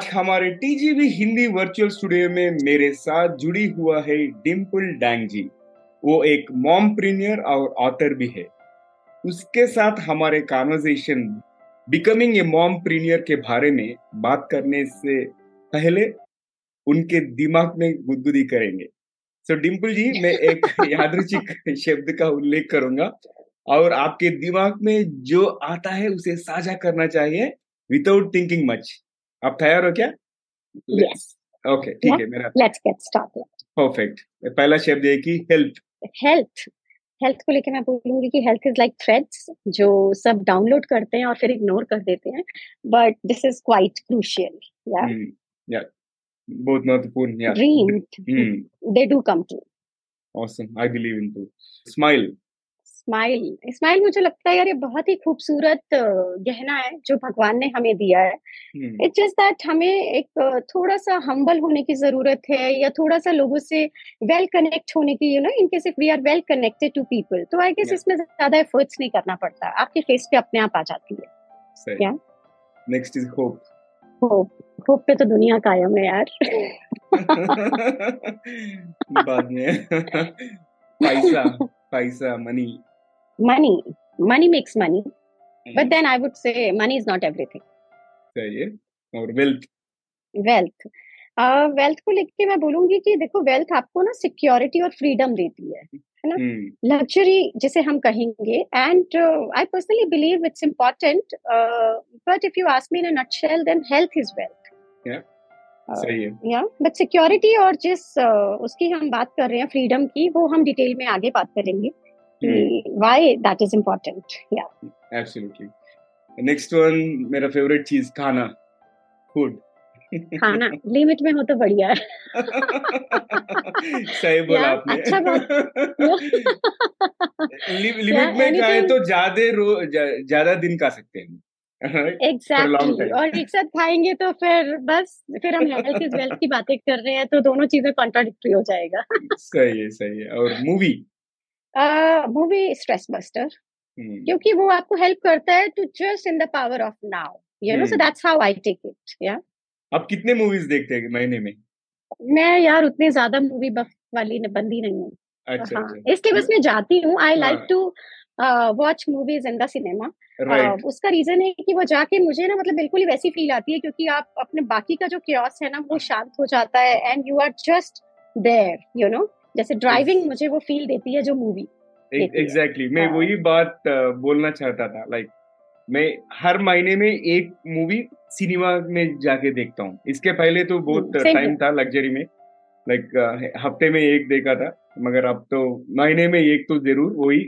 आज हमारे TGV Hindi virtual studio में मेरे साथ जुड़ी हुआ है डिम्पल डैंग जी। वो एक मॉम प्रीनियर और ऑथर भी है। उसके साथ हमारे conversation becoming a mompreneur के बारे में बात करने से पहले उनके दिमाग में गुदगुदी करेंगे। सो so, डिम्पल जी मैं एक यादृचिक शब्द का उल्लेख करूँगा और आपके दिमाग में जो आता है उसे साझा करना चाहिए विदाउट थिंकिंग मच आप तैयार हो क्या? Yes. ओके ठीक है मेरा let's get started. परफेक्ट पहला शब्द है कि हेल्थ health. हेल्थ को लेके मैं बोलूँगी कि हेल्थ इज़ लाइक थ्रेड्स जो सब डाउनलोड करते हैं और फिर इग्नोर कर देते हैं but this is quite crucial या या बहुत महत्वपूर्ण या dream they do come true awesome. I believe in to smile. Smile smile मुझे लगता है यार ये बहुत ही खूबसूरत गहना है जो भगवान ने हमें दिया है। इट्स जस्ट दैट हमें एक थोड़ा सा हम्बल होने की ज़रूरत है या थोड़ा सा लोगों से वेल कनेक्ट होने की you know in case if we are well connected to people तो आई गेस इसमें ज़्यादा एफर्ट्स नहीं करना पड़ता। आपके फेस पे अपने आप आ जाती है। क्या next is hope hope hope पे तो दुनिया कायम है यार। बाद में पैसा पैसा money money. Money makes money. Mm-hmm. but then i would say money is not everything. है। और वेल्थ wealth. वेल्थ को लेके मैं बोलूँगी कि देखो वेल्थ आपको ना सिक्योरिटी और फ्रीडम देती है हम्म लग्जरी जिसे हम कहेंगे and I personally believe it's important but if you ask me in a nutshell then health is wealth है। या बट सिक्योरिटी और जिस uh, उसकी हम बात कर रहे हैं फ्रीडम की वो हम डिटेल में आगे बात करेंगे। हम्म कि व्हाई दैट इज़ इम्पोर्टेंट या एब्सोल्युटली नेक्स्ट वन मेरा फेवरेट चीज़ खाना. फ़ूड खाना. लिमिट में हो तो बढ़िया. है सही बोला आपने. अच्छा लिमिट में खाए तो ज़्यादा ज़्यादा दिन खा सकते हैं. एग्जैक्टली और एक साथ खाएँगे तो फिर बस फिर हम हेल्थ इज़ वेल्थ की बातें कर रहे हैं तो दोनों चीज़ें कॉन्ट्राडिक्टरी हो जाएगा. सही है सही है. और मूवी मूवी स्ट्रेस बस्टर क्योंकि वो आपको हेल्प करता है to just in the power of now you know so. That's how I take it या आप कितने मूवीज़ देखते हैं महीने में? मैं यार उतनी ज़्यादा मूवी बफ वाली बंदी नहीं हूँ। अच्छा हाँ अच्छा। इसलिए बस मैं जाती हूँ आई लाइक हाँ। To watch movies in the cinema उसका रीजन है कि वो जाके मुझे ना मतलब बिल्कुल ही वैसी फील आती है क्योंकि आप अपने बाकी का जो क्योस है ना वो शांत हो जाता है and you are just there you know जैसे ड्राइविंग मुझे वो फील देती है जो मूवी एग्जैक्टली exactly. मैं हाँ। वही बात बोलना चाहता था लाइक like, मैं हर महीने में एक मूवी सिनेमा में जाके देखता हूँ इसके पहले तो बहुत टाइम था लग्जरी में लाइक like, हफ़्ते में एक देखा था मगर अब तो महीने में एक तो ज़रूर वही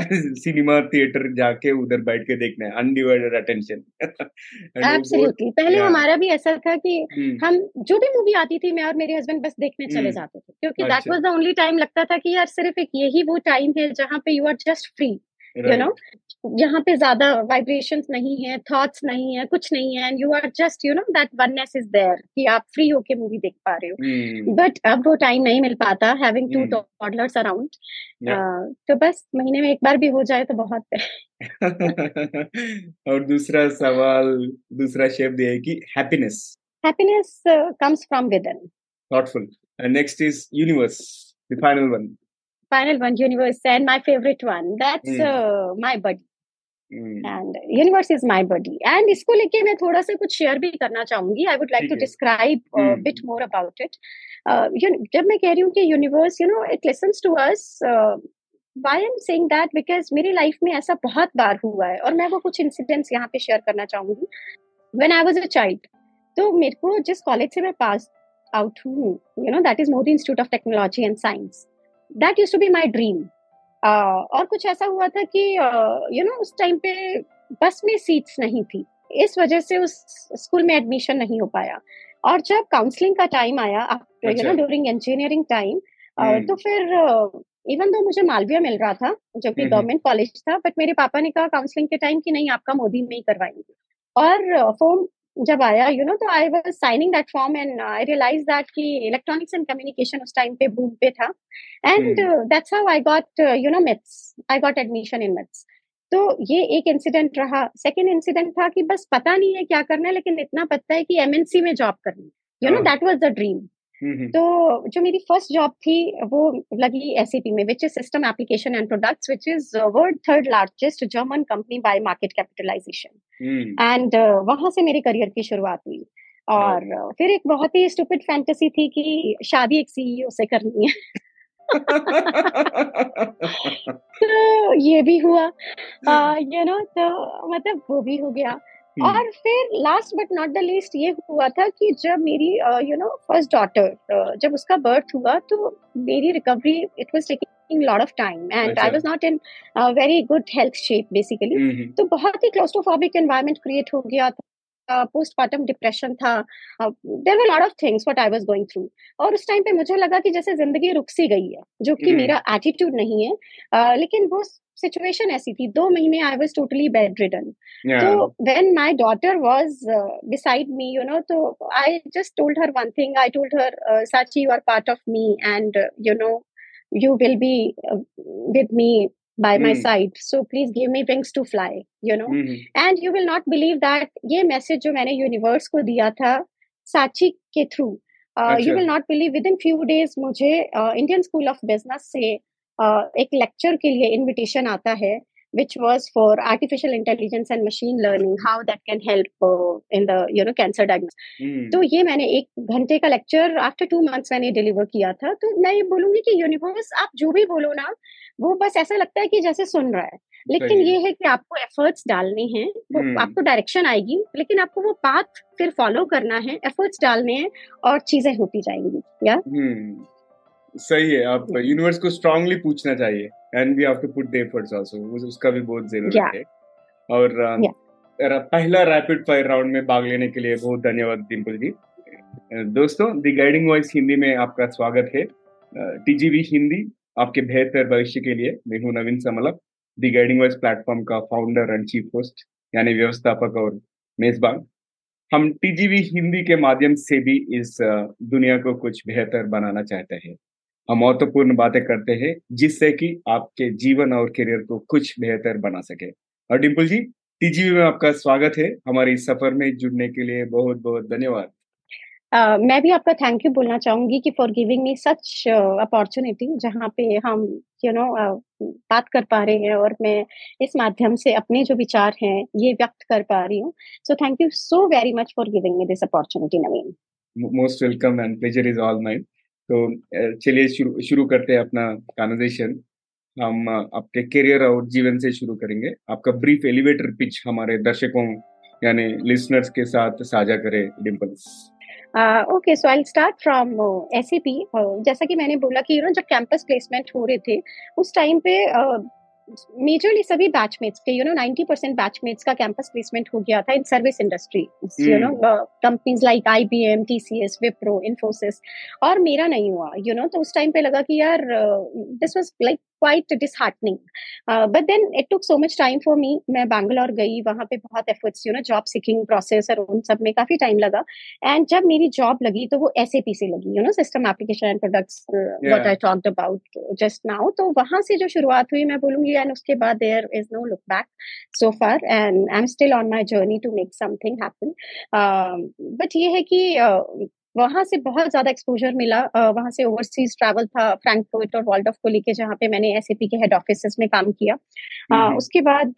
सिनेमा थिएटर जाके उधर बैठ के देखना है अनडिवाइडेड अटेंशन एब्सोल्युटली पहले yeah. हमारा भी ऐसा था कि hmm. हम जो भी मूवी आती थी मैं और मेरे हस्बैंड बस देखने चले हम्म, जाते थे क्योंकि that. Was the only time लगता था कि यार सिर्फ़ एक यही वो टाइम है जहाँ पे you are just free you know यहाँ पे ज़्यादा वाइब्रेशंस नहीं है थॉट्स नहीं है कुछ नहीं है and you are just you know that oneness is there कि आप फ्री होके मूवी देख पा रहे हो। बट अब वो टाइम नहीं मिल पाता हैविंग टू। टॉडलर्स अराउंड तो बस महीने में एक बार भी हो जाए तो बहुत है। और दूसरा सवाल दूसरा शब्द है कि happiness happiness comes from within. And next is universe, the final one. Final one universe and my favorite one. That's Hmm. uh, my buddy. And universe is my buddy. And इसको लेके मैं थोड़ा सा कुछ शेयर भी करना चाहूँगी. I would like to. Describe. Bit more about it जब मैं कह रही हूँ कि universe you know it listens to us why am saying that because मेरी लाइफ में ऐसा बहुत बार हुआ है और मैं वो कुछ इंसिडेंट्स यहाँ पे शेयर करना चाहूँगी. When I was a child तो मेरे को जिस कॉलेज से मैं पास आउट हूँ you know that is Modi Institute of Technology and Science that use to be my dream और कुछ ऐसा हुआ था कि यू नो उस टाइम पे बस में सीट्स नहीं थी। इस वजह से उस स्कूल में एडमिशन नहीं हो पाया। और जब काउंसलिंग का टाइम आया you know. During engineering time तो फिर इवन uh, दो मुझे मालवीय मिल रहा था जो कि। गवर्नमेंट कॉलेज था बट मेरे पापा ने कहा काउंसलिंग के टाइम कि नहीं आपका मोदी में ही करवाएँगे। और फॉर्म जब आया यू नो तो I was signing that form and I realise that कि इलेक्ट्रॉनिक्स एंड कम्युनिकेशन उस टाइम पे बूम पे था। And that's how I got you know MITS I got admission in MITS तो ये एक इंसिडेंट रहा। सेकेंड इंसिडेंट था कि बस पता नहीं है क्या करना है लेकिन इतना पता है कि एमएनसी में जॉब करनी you know that was the dream तो जो मेरी फ़र्स्ट जॉब थी वो लगी एसएपी में which is system application and products which is world third largest German company by market capitalisation and वहाँ से मेरे करियर की शुरुआत हुई। और uh, फिर एक बहुत ही स्टूपिड फैंटेसी थी कि शादी एक सीईओ से करनी है। तो ये भी हुआ। यू नो तो मतलब वो भी हो गया। हम्म। और फिर last but not the least ये हुआ था कि जब मेरी यू नो फ़र्स्ट डॉटर जब उसका बर्थ हुआ तो मेरी recovery it was taking lot of time and I was not in very good health shape basically तो बहुत ही क्लोस्ट्रोफोबिक एनवायरनमेंट क्रिएट हो गया था। पोस्टमार्टम डिप्रेशन था। There were lot of things what I was going through और उस time पे मुझे लगा कि जैसे ज़िंदगी रुक सी गई है जो कि hmm. मेरा एटीट्यूड नहीं है। Uh, लेकिन वो सिचुएशन ऐसी थी दो महीने I was totally bed ridden तो when my daughter was beside me you know तो I just told her one thing I told her Sachi you are part of me and you know you will be uh, with me by mm. my hmm. side so please give me wings to fly you know mm-hmm. and you will not believe that ये message जो मैंने universe को दिया था साची के through you will not believe within few days मुझे Indian school of business से एक लेक्चर के लिए इनविटेशन आता है which was for artificial intelligence and machine learning how that can help uh, in the you know cancer diagnosis mm. तो ये मैंने एक घंटे का लेक्चर आफ्टर टू मंथ्स मैंने डिलीवर किया था तो मैं ये बोलूँगी कि यूनिवर्स आप जो भी बोलो ना वो बस ऐसा लगता है कि जैसे सुन रहा है लेकिन ये है कि आपको एफर्ट्स डालने हैं वो हम्म। आपको डायरेक्शन आएगी लेकिन आपको वो पाथ फिर फॉलो करना है एफर्ट्स डालने हैं और चीज़ें होती जाएँगी या हम्म। सही है आप यूनिवर्स को स्ट्रांगली पूछना चाहिए। And we have to put the efforts also उसका भी बहुत ज़रूरत yeah. है और yeah. पहला रैपिड फायर राउंड में भाग लेने के लिए बहुत धन्यवाद डिम्पल जी। दोस्तों द गाइडिंग वॉइस हिंदी में आपका स्वागत है। टीजीवी हिंदी आपके बेहतर भविष्य के लिए। मैं हूँ Naveen Samlak the guiding voice platform का फाउंडर एंड चीफ होस्ट यानी व्यवस्थापक और मेजबान। हम टीजीवी हिंदी के माध्यम से भी इस दुनिया को कुछ बेहतर बनाना चाहते हैं। महत्वपूर्ण बातें करते हैं जिससे कि आपके जीवन और करियर को कुछ बेहतर बना सके। और डिम्पल जी टीजीवी में आपका स्वागत है। हमारे इस सफ़र में जुड़ने के लिए बहुत बहुत धन्यवाद। Uh, मैं भी आपका थैंक यू बोलना चाहूँगी कि for giving me such opportunity जहाँ पे हम you you know know, uh, बात कर पा रहे हैं और मैं इस माध्यम से अपने जो विचार हैं ये व्यक्त कर पा रही हूँ। So thank you so very much for giving me this opportunity Naveen most welcome and pleasure is all mine तो चलिए शुरू शुरू करते हैं अपना कॉन्वर्जेशन हम आपके करियर और जीवन से शुरू करेंगे. आपका ब्रीफ एलिवेटर पिच हमारे दर्शकों, यानी लिसनर्स के साथ साझा करें Dimples okay so I start from as जैसा कि मैंने बोला कि यू नो जब कैंपस प्लेसमेंट हो रहे थे, उस टाइम पे मेजरली सभी बैचमेट्स के यू नो 90 परसेंट बैचमेट्स का कैंपस प्लेसमेंट हो गया था in service industry you know companies like I B M T C S Wipro Infosys और मेरा नहीं हुआ यू you नो know, तो उस टाइम पे लगा कि यार this was like quite disheartening. Uh, but then it took so much time for me. मैं बैंगलोर गई वहाँ पे बहुत efforts you know job seeking process और उन सब में काफ़ी टाइम लगा एंड जब मेरी जॉब लगी तो वो एस से लगी you know system application and products what I talked about just now तो वहाँ से जो शुरुआत हुई मैं बोलूँगी एंड उसके बाद there is no look back so far and I am still on my journey to make something happen but ये है कि uh, वहाँ से बहुत ज़्यादा एक्सपोजर मिला। वहाँ से ओवरसीज ट्रैवल था फ्रैंकफर्ट और वर्ल्ड ऑफ़ को लेके जहाँ पे मैंने एस के हेड ऑफ़िस में काम किया। आ, उसके बाद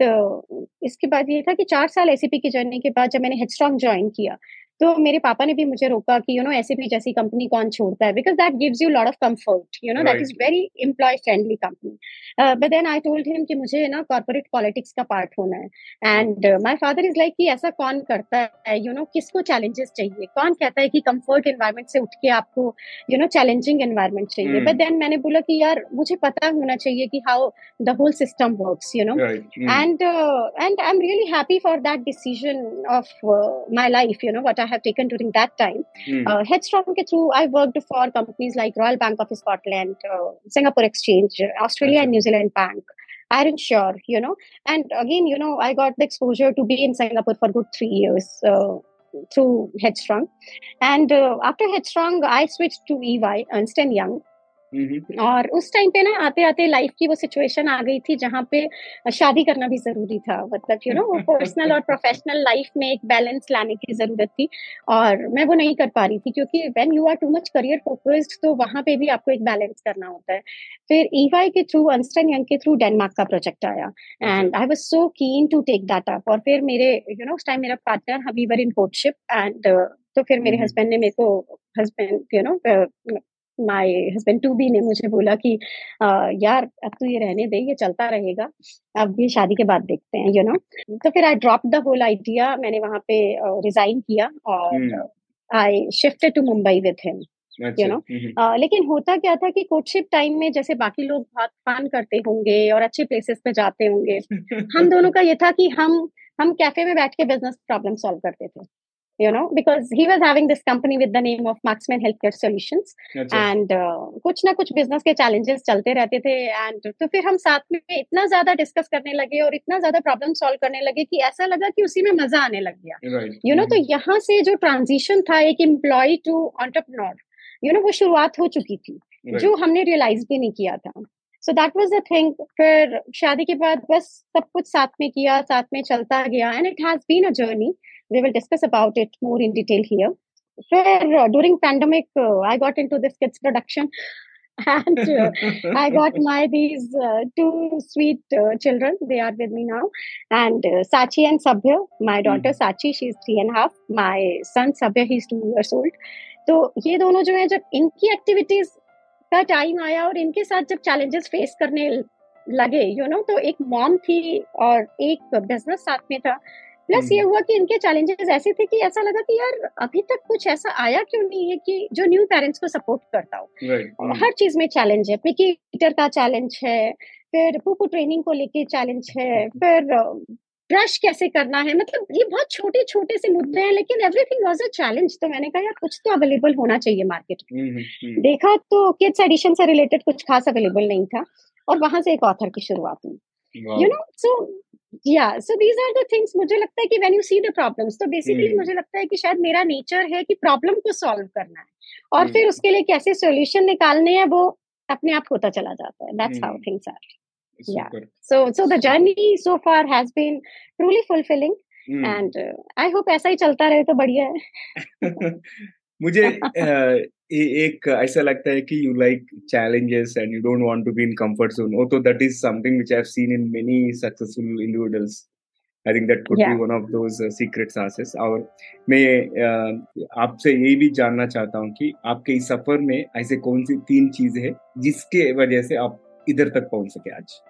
इसके बाद ये था कि चार साल एस की जर्नी के बाद जब मैंने हेडस्ट्रॉन्ग ज्वाइन किया तो मेरे पापा ने भी मुझे रोका कि यू नो ऐसे भी जैसी कंपनी कौन छोड़ता है because that gives you lot of comfort you know that is very employee friendly company but then I told him कि मुझे ना कॉर्पोरेट पॉलिटिक्स का पार्ट होना है. And my father is like कि ऐसा कौन करता है यू you नो know, किसको चैलेंजेस चाहिए? कौन कहता है कि कंफर्ट एनवायरमेंट से उठ के आपको यू नो चैलेंजिंग एनवायरमेंट चाहिए? बट देन मैंने बोला कि यार मुझे पता होना चाहिए कि how the whole system works you know and and I am really happy for that decision of my life you know what I have taken during that time. Mm. Uh, Headstrong ke through, I worked for companies like Royal Bank of Scotland, uh, Singapore Exchange, Australia and New Zealand Bank. Iron Sure, you know, and again, you know, I got the exposure to be in Singapore for good three years uh, through Headstrong, and uh, after Headstrong, I switched to EY, Ernst and Young, और उस time पे ना आते आते life की वो situation आ गई थी जहाँ पे शादी करना भी ज़रूरी था। मतलब यू नो पर्सनल और प्रोफेशनल लाइफ में एक बैलेंस लाने की ज़रूरत थी और मैं वो नहीं कर पा रही थी क्योंकि when you are too much career focused तो वहाँ पे भी आपको एक बैलेंस करना होता है। फिर ईवाई के थ्रू अंस्टन यंग के थ्रू डेनमार्क का प्रोजेक्ट आया and I was so keen to take that up और फिर मेरे यू नो उस टाइम मेरा partner we were in courtship and तो फिर मेरे हस्बैंड ने मेरे को husband you know my husband to be ने मुझे बोला कि आ, यार अब तू ये रहने दे ये चलता रहेगा। अब ये शादी के बाद देखते हैं यू नो तो फिर I drop the whole idea मैंने वहाँ पे रिजाइन किया और I shifted to Mumbai with him you know लेकिन होता क्या था कि कोर्टशिप टाइम में जैसे बाकी लोग बहुत फन करते होंगे और अच्छे प्लेसेस पे जाते होंगे हम दोनों का ये था कि हम हम कैफ़े में बैठ के बिज़नेस प्रॉब्लम सॉल्व करते थे। You know because he was having this company with the name of marksman healthcare solutions and uh, कुछ ना कुछ बिज़नेस के चैलेंजेस चलते रहते थे एंड तो फिर हम साथ में इतना ज़्यादा डिस्कस करने लगे और इतना ज़्यादा प्रॉब्लम सॉल्व करने लगे कि ऐसा लगा कि उसी में मज़ा आने लग गया you right. Know you know, तो mm-hmm. यहाँ से जो ट्रांजिशन था एक employee to entrepreneur you know वो शुरुआत हो चुकी थी right. जो हमने रियलाइज़ भी नहीं किया था so that was the thing फिर शादी के बाद बस सब कुछ साथ में किया साथ में चलता गया and it has been a journey we will discuss about it more in detail here. Where uh, during pandemic, uh, I got into this kids production, and uh, I got my these uh, two sweet uh, children. They are with me now, and uh, Sachi and Sabya. My daughter mm-hmm. Sachi, she's three and a half. My son Sabya, he's two years old. तो ये दोनों जो है जब इनकी activities का time आया और इनके साथ जब चैलेंजेस फेस करने लगे यू you नो know, तो एक मॉम थी और एक बिज़नेस साथ में था प्लस ये हम्म। हुआ कि इनके चैलेंजेस ऐसे थे कि ऐसा लगा कि यार अभी तक कुछ ऐसा आया क्यों नहीं है कि जो न्यू पेरेंट्स को सपोर्ट करता हो? Right. हर चीज़ में चैलेंज है। पिकीटर का चैलेंज है फिर पुपू ट्रेनिंग को लेके चैलेंज है फिर ब्रश कैसे करना है? मतलब ये बहुत छोटे छोटे से मुद्दे हैं लेकिन एवरीथिंग वाज अ चैलेंज तो मैंने कहा यार कुछ तो अवेलेबल होना चाहिए मार्केट में। हम्म, हम्म, देखा तो किड्स एडिशन से रिलेटेड कुछ खास अवेलेबल नहीं था और वहाँ से एक ऑथर की शुरुआत हुई। यू नो सो या so these are the things मुझे लगता है कि when you see the problems तो बेसिकली hmm. मुझे लगता है कि शायद मेरा नेचर है कि प्रॉब्लम को सॉल्व करना है। और hmm. फिर उसके लिए कैसे सॉल्यूशन निकालने हैं वो अपने आप होता चला जाता है। That's how things are yeah. So so the journey so far has been truly fulfilling hmm. and uh, i hope ऐसा ही चलता रहे तो बढ़िया है। मुझे एक ऐसा लगता है कि you like challenges and you don't want to be in comfort zone oh तो that is something which I have seen in many successful individuals I think that could be one of those secret sauces और मैं uh, आपसे ये भी जानना चाहता हूँ कि आपके इस सफ़र में ऐसे कौन सी तीन चीज़ें हैं जिसके वजह से आप इधर तक पहुँच सके आज?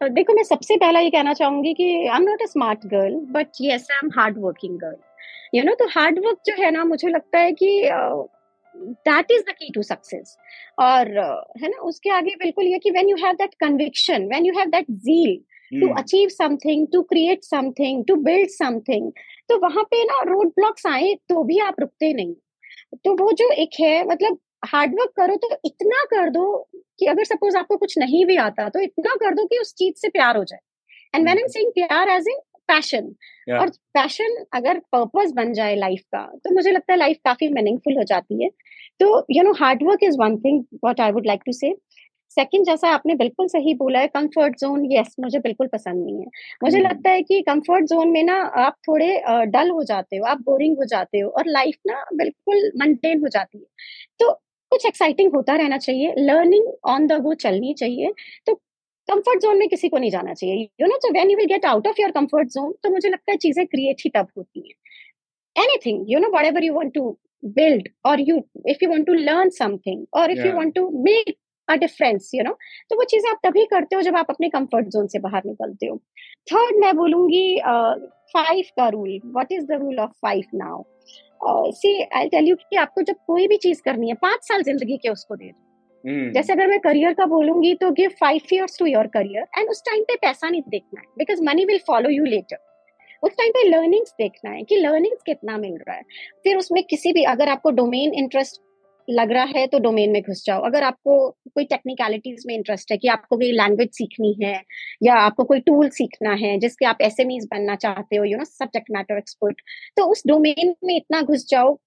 देखो मैं सबसे पहला ये कहना चाहूँगी कि I am not a smart girl but yes I am hard working girl you know तो हार्ड वर्क जो है ना मुझे लगता है कि that is the key to success और uh, है ना उसके आगे बिल्कुल ये कि when you have that conviction when you have that zeal to achieve something to create something to build something तो वहाँ पे ना रोड ब्लॉक्स आए तो भी आप रुकते नहीं। तो वो जो एक है मतलब हार्डवर्क करो तो इतना कर दो कि अगर सपोज़ आपको कुछ नहीं भी आता तो इतना कर दो कि उस चीज़ से प्यार हो जाए। And when I am saying प्यार एज इन पैशन yeah. और पैशन अगर पर्पस बन जाए लाइफ का तो मुझे लगता है लाइफ काफ़ी मीनिंगफुल हो जाती है। तो you know hard work is one thing what I would like to say second जैसा आपने बिल्कुल सही बोला है कंफर्ट जोन यस मुझे बिल्कुल पसंद नहीं है। मुझे hmm. लगता है कि कंफर्ट जोन में ना आप थोड़े डल हो जाते हो आप बोरिंग हो जाते हो और लाइफ ना बिल्कुल मंटेन हो जाती है। तो कुछ एक्साइटिंग होता रहना चाहिए लर्निंग ऑन द गो चलनी चाहिए। तो कंफर्ट जोन में किसी को नहीं जाना चाहिए। You know so when you will get out of your comfort zone तो मुझे लगता है चीज़ें क्रिएट ही तब होती है। Anything you know whatever you want to or you if you want to learn something or if yeah. you want to make a difference you know तो वो चीज़ें आप तभी करते हो जब आप अपने कंफर्ट जोन से बाहर निकलते हो। थर्ड मैं बोलूँगी फाइव uh, का rule what is the rule of five now see I tell you कि आपको जब कोई भी चीज़ करनी है पाँच साल ज़िंदगी के उसको दे दो। Hmm. जैसे अगर मैं करियर का बोलूँगी तो give five years to your career and उस टाइम पे पैसा नहीं देखना है because money will follow you later उस टाइम पे लर्निंग्स देखना है कि लर्निंग्स कितना मिल रहा है। फिर उसमें किसी भी, अगर आपको डोमेन इंटरेस्ट लग रहा है तो डोमेन में घुस जाओ। अगर आपको कोई टेक्निकलिटीज में इंटरेस्ट है कि आपको कोई लैंग्वेज सीखनी है या आपको कोई टूल सीखना है जिसके आप एस बनना चाहते हो you know subject matter expert तो उस डोमेन में इतना घुस जाओ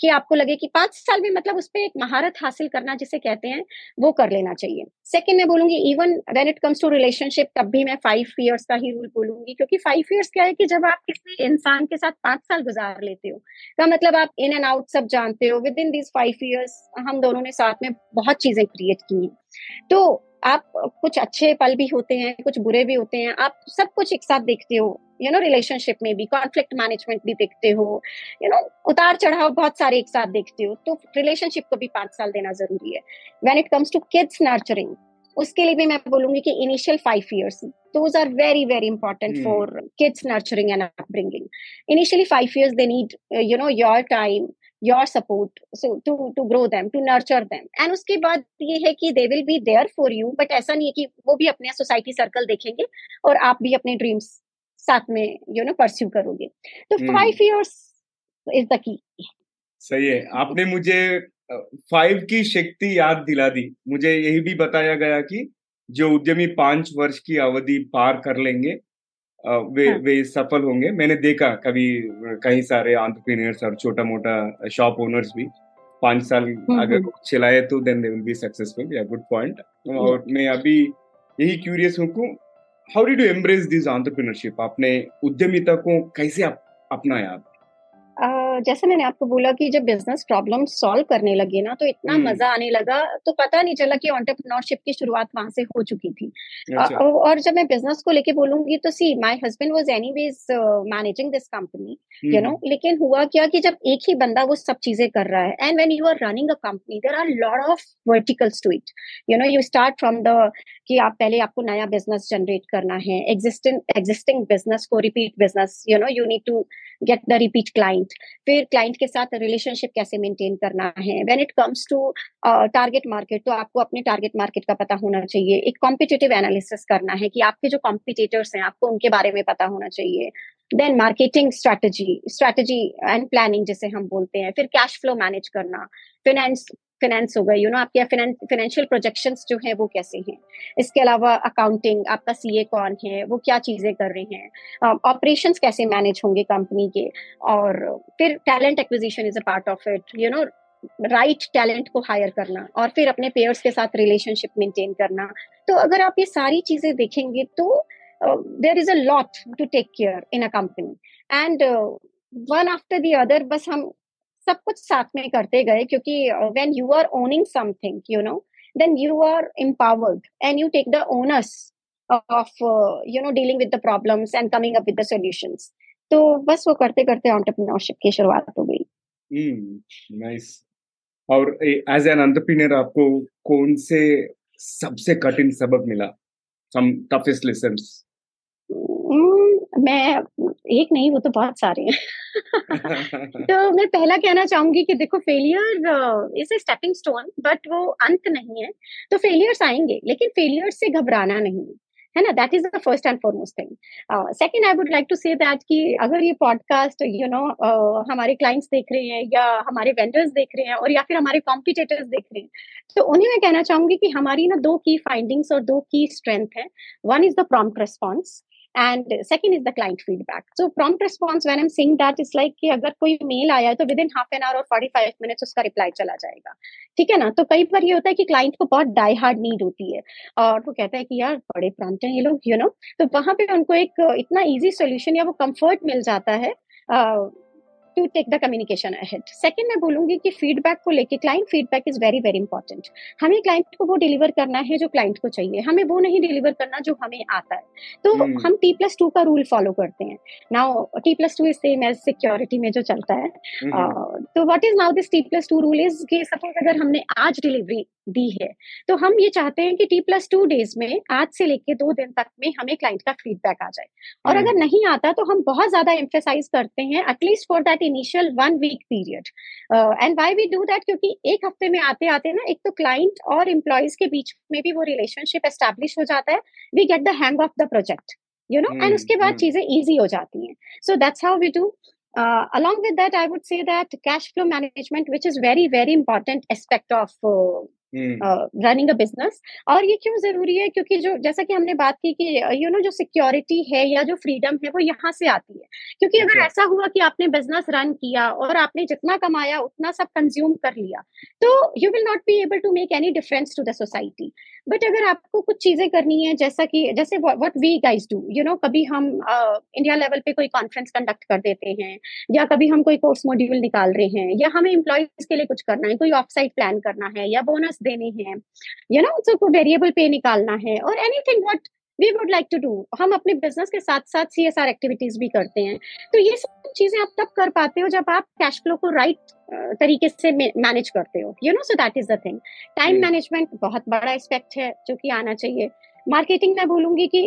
कि आपको लगे कि पाँच साल में मतलब उस पर एक महारत हासिल करना जिसे कहते हैं, वो कर लेना चाहिए। सेकेंड मैं बोलूँगी even when it comes to relationship तब भी मैं फाइव ईयर्स का ही रूल बोलूँगी, क्योंकि फाइव ईयर्स क्या है कि जब आप किसी इंसान के साथ पाँच साल गुजार लेते हो, का मतलब आप इन एंड आउट सब जानते हो within these five years हम दोनों ने साथ में बहुत चीज़ें क्रिएट की हैं। तो आप कुछ अच्छे पल भी होते हैं, कुछ बुरे भी होते हैं, आप सब कुछ एक साथ देखते हो यू नो रिलेशनशिप में भी कॉन्फ्लिक्ट मैनेजमेंट भी देखते हो यू नो उतार चढ़ाव बहुत सारे एक साथ देखते हो तो रिलेशनशिप को भी पाँच साल देना ज़रूरी है। When it comes to kids nurturing उसके लिए भी मैं बोलूँगी कि initial five years those are very very important for kids nurturing and upbringing initially five years they need you know your time your support so to to grow them to nurture them. And उसके बाद ये है कि they will be there for you but ऐसा नहीं है कि वो भी अपने सोसाइटी सर्कल देखेंगे और आप भी अपने ड्रीम्स साथ में यू नो परस्यू करोगे। तो फाइव इयर्स इज़ द की सही है। आपने मुझे फाइव की शक्ति याद दिला दी। मुझे यही भी बताया गया कि जो उद्यमी पाँच वर्ष की अवधि पार कर लेंगे वे हाँ. वे सफल होंगे। मैंने देखा कभी कई सारे आंट्रप्रीनियर्स और छोटा मोटा शॉप ओनर्स भी पाँच साल हम्म, अगर हम्म। चलाए तो then they will be successful या गुड पॉइंट और मैं अभी यही क्यूरियस हूँ how did you embrace this entrepreneurship आपने उद्यमिता को कैसे अपनाया? आप जैसे मैंने आपको बोला कि जब बिज़नेस प्रॉब्लम सॉल्व करने लगे ना तो इतना हम्म। मज़ा आने लगा तो पता नहीं चला कि ऑन्टरप्रनोरशिप की शुरुआत वहाँ से हो चुकी थी अच्छा। और जब मैं बिज़नेस को लेके बोलूँगी तो see my husband was anyways managing this company you know लेकिन हुआ क्या कि जब एक ही बंदा वो सब चीज़ें कर रहा है and when you are running a company there are lot of verticals to it you know you start from the कि आप पहले आपको नया बिज़नेस जनरेट करना है एग्जिस्टिंग एग्जिस्टिंग बिज़नेस को repeat business you know you need to get the repeat client फिर client के साथ रिलेशनशिप कैसे मेंटेन करना है? When it comes to target market तो आपको अपने टारगेट मार्केट का पता होना चाहिए। एक कॉम्पिटेटिव एनालिसिस करना है कि आपके जो कॉम्पिटेटर्स हैं, आपको उनके बारे में पता होना चाहिए। Then marketing strategy strategy and planning जिसे हम बोलते हैं। फिर कैश फ्लो मैनेज करना। फिनेंस फाइनेंस हो गए यू नो आपके फाइनेंशियल प्रोजेक्शंस जो है वो कैसे हैं? इसके अलावा अकाउंटिंग आपका सीए कौन है? वो क्या चीज़ें कर रहे हैं? ऑपरेशंस uh, कैसे मैनेज होंगे कंपनी के? और फिर talent acquisition is a part of it you know right talent को हायर करना और फिर अपने पेयर्स के साथ रिलेशनशिप मेंटेन करना। तो अगर आप ये सारी चीज़ें देखेंगे तो there is a lot to take care in a company and one after the other बस हम सब कुछ साथ में करते गए क्योंकि when you are owning something you know then you are empowered and you take the owners of you know dealing with the problems and coming up with the solutions तो बस वो करते करते एंटरप्रेन्योरशिप की शुरुआत हो गई। नाइस hmm, और एज एन एंटरप्रेन्योर आपको कौन से सबसे कठिन सबक मिला? सम टफेस्ट लेसन्स मैं एक नहीं, वो तो बहुत सारे हैं। तो मैं पहला कहना चाहूँगी कि देखो failure is a stepping stone but वो अंत नहीं है। तो फेलियर्स आएँगे, लेकिन फेलियर्स से घबराना नहीं है। है ना? That is the first and foremost thing second I would like to say that कि अगर ये पॉडकास्ट यू नो हमारे क्लाइंट्स देख रहे हैं या हमारे वेंडर्स देख रहे हैं और या फिर हमारे कॉम्पिटेटर्स देख रहे हैं तो उन्हें मैं कहना चाहूँगी कि हमारी ना दो की फाइंडिंग्स और दो की स्ट्रेंथ है। One is the prompt response and second is the client feedback so prompt response I am saying that is like कि अगर कोई मेल आया है तो within half an hour और फोर्टी फाइव मिनट्स उसका रिप्लाई चला जाएगा। ठीक है ना? तो कई बार ये होता है कि क्लाइंट को बहुत डाई हार्ड नीड होती है। और वो कहता है कि यार, बड़े प्रांत हैं ये लोग यू नो तो वहाँ पे उनको एक इतना ईजी सोल्यूशन या वो कंफर्ट मिल जाता है to take the communication ahead second मैं बोलूँगी कि फीडबैक को लेके client feedback is very very important हमें क्लाइंट को वो डिलीवर करना है जो क्लाइंट को चाहिए। हमें वो नहीं डिलीवर करना जो हमें आता है। तो hmm. हम टी प्लस टू का रूल फॉलो करते हैं। Now T plus two is same as security में जो चलता है। Hmm. uh, तो what is now this T plus two rule is कि सपोज़ अगर हमने आज डिलीवरी दी है तो हम ये चाहते हैं कि टी प्लस टू डेज़ में आज से लेके दो दिन तक में हमें क्लाइंट का फीडबैक आ जाए। और अगर नहीं आता तो हम बहुत ज़्यादा एम्फेसाइज करते हैं at least for that initial one week period and why we do that क्योंकि एक हफ़्ते में आते आते ना एक तो क्लाइंट और एम्प्लॉयज़ के बीच में भी वो रिलेशनशिप एस्टेब्लिश हो जाता है। We get the hang of the project you know and उसके बाद चीज़ें ईजी हो जाती हैं। So that's how we do Uh, along with that, I would say that cash flow management, which is very, very important aspect of uh, running a business और ये क्यों ज़रूरी है? क्योंकि जो जैसा कि हमने बात की कि यू you नो know, जो सिक्योरिटी है या जो फ्रीडम है वो यहाँ से आती है। क्योंकि अगर अच्छा। ऐसा हुआ कि आपने बिज़नेस रन किया और आपने जितना कमाया उतना सब कंज्यूम कर लिया तो you will not be able to make any difference to the society but अगर आपको कुछ चीज़ें करनी है, जैसा कि, जैसे what we guys do you know कभी हम इंडिया लेवल पे कोई कॉन्फ्रेंस कंडक्ट कर देते हैं, या कभी हम कोई कोर्स मॉड्यूल निकाल रहे हैं, या हमें एम्प्लॉयज़ के लिए कुछ करना है, कोई ऑफ़ साइट प्लान करना है, या बोनस देने हैं यू नो उसको कोई वेरिएबल पे निकालना है और anything what we would like to do हम अपने बिज़नेस के साथ साथ सी एस आर एक्टिविटीज़ भी करते हैं। तो ये सब चीज़ें आप तब कर पाते हो जब आप कैश फ्लो को राइट right तरीके से मैनेज करते हो। You know so that is the thing time management बहुत बड़ा एस्पेक्ट है जो कि आना चाहिए। मार्केटिंग मैं बोलूँगी कि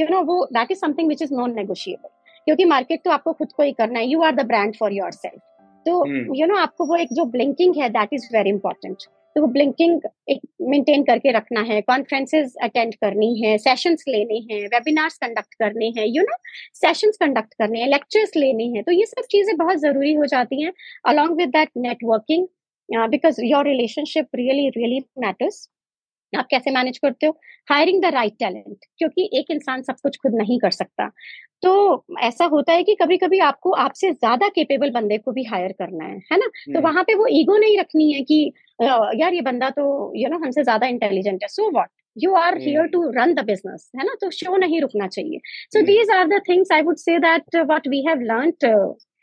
यू नो वो that is something which is non negotiable क्योंकि मार्केट तो आपको खुद को ही करना है। You are the brand for yourself तो यू hmm. नो आपको वो एक जो ब्लिंकिंग है दैट इज़ वेरी इंपॉर्टेंट तो वो ब्लिंकिंग एक मेंटेन करके रखना है कॉन्फ्रेंसेस अटेंड करनी है सेशंस लेने हैं वेबिनार्स कंडक्ट करने हैं यू नो सेशंस कंडक्ट करने हैं लेक्चर्स लेने हैं तो ये सब चीज़ें बहुत ज़रूरी हो जाती हैं along with that networking because your relationship really really matters आप कैसे मैनेज करते हो? हायरिंग द राइट टैलेंट क्योंकि एक इंसान सब कुछ खुद नहीं कर सकता। तो ऐसा होता है कि कभी कभी आपको आपसे ज़्यादा केपेबल बंदे को भी हायर करना है है ना? तो हम्म। वहाँ पे वो ईगो नहीं रखनी है कि यार ये बंदा तो यू नो हमसे ज़्यादा इंटेलिजेंट है so what you are here to run the business है ना? तो शो नहीं रुकना चाहिए। So these are the things I would say that what we have learn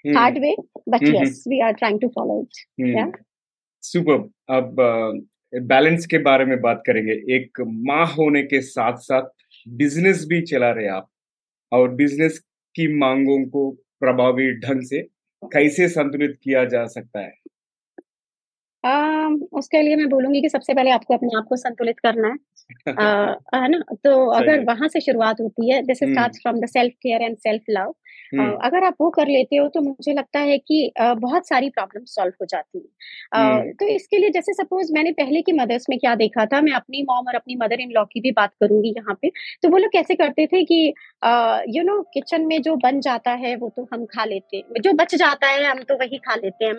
hard way but yes we are trying to follow it super अब balance के बारे में बात करेंगे। एक माँ होने के साथ साथ बिज़नेस भी चला रहे आप। और बिज़नेस की मांगों को प्रभावी ढंग से कैसे संतुलित किया जा सकता है? आ, उसके लिए मैं बोलूँगी कि सबसे पहले आपको अपने आप को संतुलित करना है। है ना? तो अगर वहाँ से शुरुआत होती है this start from the self care and self love अगर आप वो कर लेते हो तो मुझे लगता है कि बहुत सारी प्रॉब्लम सॉल्व हो जाती है। तो इसके लिए जैसे सपोज़ मैंने पहले की मदर्स में क्या देखा था मैं अपनी मॉम और अपनी मदर इन लॉ की भी बात करूँगी यहाँ पे तो वो लोग कैसे करते थे कि यू नो किचन में जो बन जाता है वो तो हम खा लेते हैं जो बच जाता है हम तो वही खा लेते हैं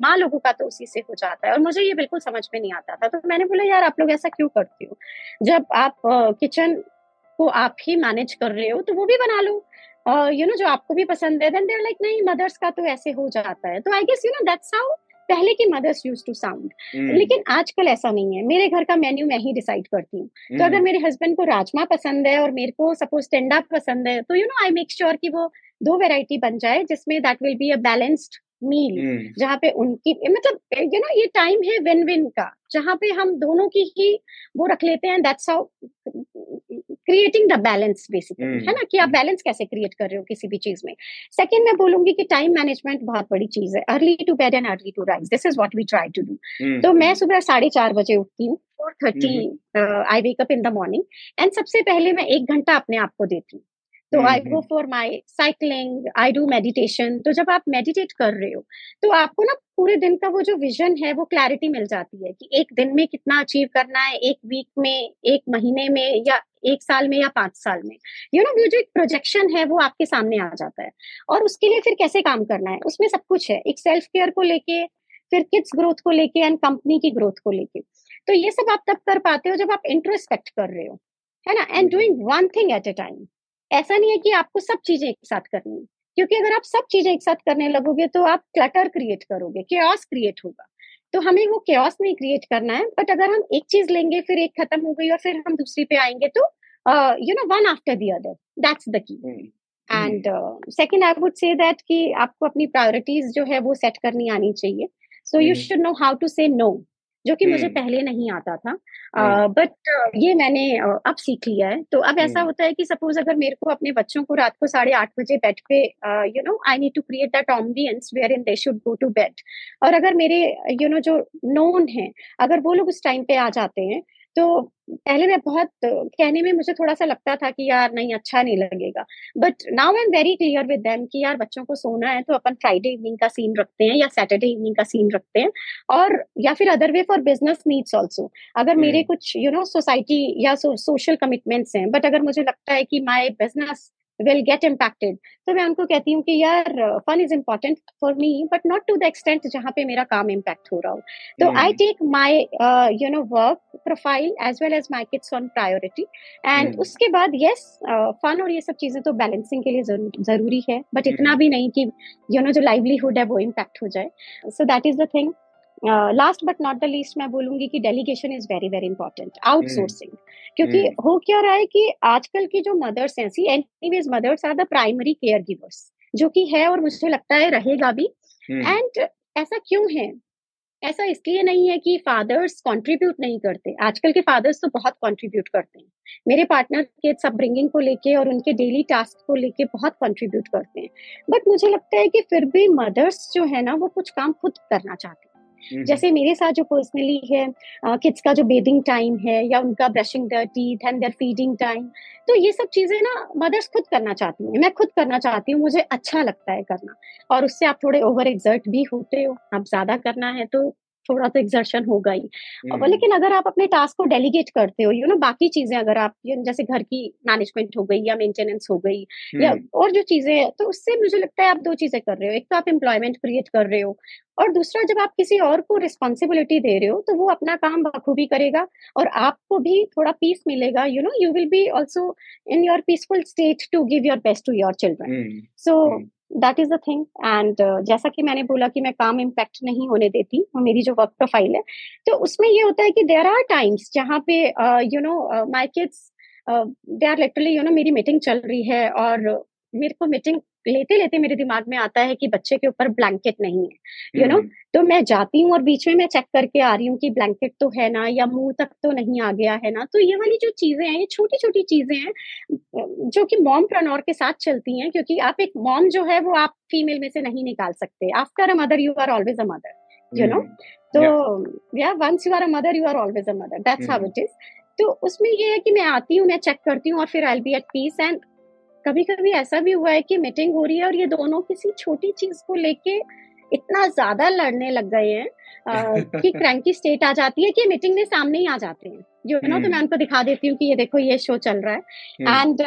माँ लोगों का तो उसी से हो जाता है। और मुझे ये बिल्कुल समझ में नहीं आता था तो मैंने बोला यार आप लोग ऐसा क्यों करते हो? जब आप किचन को आप ही मैनेज कर रहे हो तो वो भी बना लो। यू नो जो आपको भी पसंद है देन देर लाइक नहीं मदर्स का तो ऐसे हो जाता है। तो I guess you know that's how पहले की मदर्स यूज़ टू साउंड लेकिन आजकल ऐसा नहीं है। मेरे घर का मेन्यू मैं ही डिसाइड करती हूँ। तो अगर hmm. मेरे हस्बैंड को राजमा पसंद है और मेरे को सपोज़ टेंडा पसंद है तो you know I make sure कि वो दो वेराइटी बन जाए जिसमें that will be a balanced meal जहाँ पे उनकी मतलब यू नो ये टाइम है विन विन का जहाँ पे हम दोनों की ही वो रख लेते हैं that's how creating the balance basically है ना कि आप बैलेंस कैसे क्रिएट कर रहे हो किसी भी चीज़ में। सेकंड मैं बोलूँगी कि टाइम मैनेजमेंट बहुत बड़ी चीज़ है early to bed and early to rise this is what we try to do तो मैं सुबह साढ़े चार बजे उठती हूँ four thirty I wake up in the morning and सबसे पहले मैं एक घंटा अपने आप को देती हूँ। तो I go for my cycling I do meditation तो जब आप मेडिटेट कर रहे हो तो आपको ना पूरे दिन का वो जो विजन है वो क्लैरिटी मिल जाती है कि एक दिन में कितना अचीव करना है एक वीक में एक महीने में या एक साल में या पाँच साल में। यू नो वो जो एक प्रोजेक्शन है वो आपके सामने आ जाता है। और उसके लिए फिर कैसे काम करना है? उसमें सब कुछ है। एक सेल्फ केयर को लेके फिर किड्स ग्रोथ को लेके एंड कंपनी की ग्रोथ को लेके। तो ये सब आप तब कर पाते हो जब आप इंट्रोस्पेक्ट कर रहे हो। है ना? And doing one thing at a time ऐसा नहीं है कि आपको सब चीज़ें एक साथ करनी है। क्योंकि अगर आप सब चीज़ें एक साथ करने लगोगे तो आप क्लटर क्रिएट करोगे केस क्रिएट होगा। तो हमें वो केस नहीं क्रिएट करना है बट अगर हम एक चीज़ लेंगे फिर एक खत्म हो गई और फिर हम दूसरी पे आएँगे तो you know one after the other that's the key and second I would say that कि आपको अपनी प्रायोरिटीज जो है वो सेट करनी आनी चाहिए। So you should know how to say no जो कि मुझे पहले नहीं आता था। बट uh, ये मैंने uh, अब सीख लिया है। तो अब ऐसा होता है कि सपोज़ अगर मेरे को अपने बच्चों को रात को साढ़े आठ बजे बेड पे you know I need to create that ambience wherein they should go to bed और अगर मेरे यू you नो know, जो नोन है अगर वो लोग उस टाइम पे आ जाते हैं तो पहले मैं बहुत कहने में मुझे थोड़ा सा लगता था कि यार नहीं अच्छा नहीं लगेगा। But now I am very clear with them कि यार बच्चों को सोना है तो अपन फ्राइडे इवनिंग का सीन रखते हैं या सैटरडे इवनिंग का सीन रखते हैं और या फिर other way for business needs also अगर मेरे कुछ यू नो सोसाइटी या सोशल कमिटमेंट्स हैं बट अगर मुझे लगता है कि my business will get impacted तो मैं उनको कहती हूँ कि यार fun is important for me but not to the extent जहाँ पे मेरा काम इम्पैक्ट हो रहा हो. तो I take my you know work profile as well as my kids on priority and उसके बाद येस फन और ये सब चीज़ें तो बैलेंसिंग के लिए ज़रूरी है बट इतना भी नहीं कि यू नो जो लाइवलीहुड है वो इम्पैक्ट हो जाए. So that is the thing last but not the least मैं बोलूँगी कि delegation is very very important outsourcing क्योंकि hmm. हो क्या रहा है कि आजकल की जो मदर्स हैं see anyways mothers are the primary caregivers जो कि है और मुझे लगता है रहेगा भी। And hmm. ऐसा क्यों है? ऐसा इसलिए नहीं है कि फादर्स कंट्रीब्यूट नहीं करते। आजकल के फादर्स तो बहुत कंट्रीब्यूट करते हैं। मेरे पार्टनर के अपब्रिंगिंग को लेके और उनके डेली टास्क को लेके बहुत कंट्रीब्यूट करते हैं। बट मुझे लगता है कि फिर भी मदर्स जो है ना वो कुछ काम खुद करना चाहते हैं। जैसे मेरे साथ जो पर्सनली है किड्स का जो बेदिंग टाइम है या उनका brushing the teeth and their feeding time तो ये सब चीज़ें ना मदर्स खुद करना चाहती हैं। मैं खुद करना चाहती हूँ, मुझे अच्छा लगता है करना। और उससे आप थोड़े ओवर एग्जर्ट भी होते हो, आप ज़्यादा करना है तो थोड़ा तो एग्जर्शन होगा ही। हम्म। लेकिन अगर आप अपने टास्क को डेलीगेट करते हो यू नो बाकी चीज़ें अगर आप जैसे घर की मैनेजमेंट हो गई या मेंटेनेंस हो गई या हम्म। और जो चीज़ें तो उससे मुझे लगता है आप दो चीज़ें कर रहे हो। एक तो आप एम्प्लॉयमेंट क्रिएट कर रहे हो और दूसरा जब आप किसी और को रिस्पॉन्सिबिलिटी दे रहे हो तो वो अपना काम बखूबी करेगा और आपको भी थोड़ा पीस मिलेगा you know you will be also in your peaceful state to give your best to your children so that is a thing and जैसा कि मैंने बोला कि मैं काम इम्पैक्ट नहीं होने देती और मेरी जो वर्क प्रोफ़ाइल है तो उसमें ये होता है कि देर आर टाइम्स जहाँ पे you know my kids they are literally you know मेरी मीटिंग चल रही है और मेरे को मीटिंग लेते लेते मेरे दिमाग में आता है कि बच्चे के ऊपर ब्लैंकेट नहीं है यू नो hmm. तो मैं जाती हूँ और बीच में मैं चेक करके आ रही हूँ कि ब्लैंकेट तो है ना या मुँह तक तो नहीं आ गया है ना? तो ये वाली जो चीज़ें हैं ये छोटी छोटी चीज़ें हैं जो कि मॉम प्रनोर के साथ चलती हैं क्योंकि आप एक मॉम जो है वो आप फीमेल में से नहीं निकाल सकते। After a mother you are always a mother you know तो या once you are a mother you are always a mother that's how it is तो उसमें ये है कि मैं आती हूँ मैं चेक करती हूँ और फिर I be at peace and कभी कभी ऐसा भी हुआ है कि मीटिंग हो रही है और ये दोनों किसी छोटी चीज़ को लेके इतना ज़्यादा लड़ने लग गए हैं कि क्रैंकी स्टेट आ जाती है कि मीटिंग में सामने ही आ जाते हैं। यू नो तो मैं हम्म। उनको दिखा देती हूँ कि ये देखो ये शो चल रहा है। And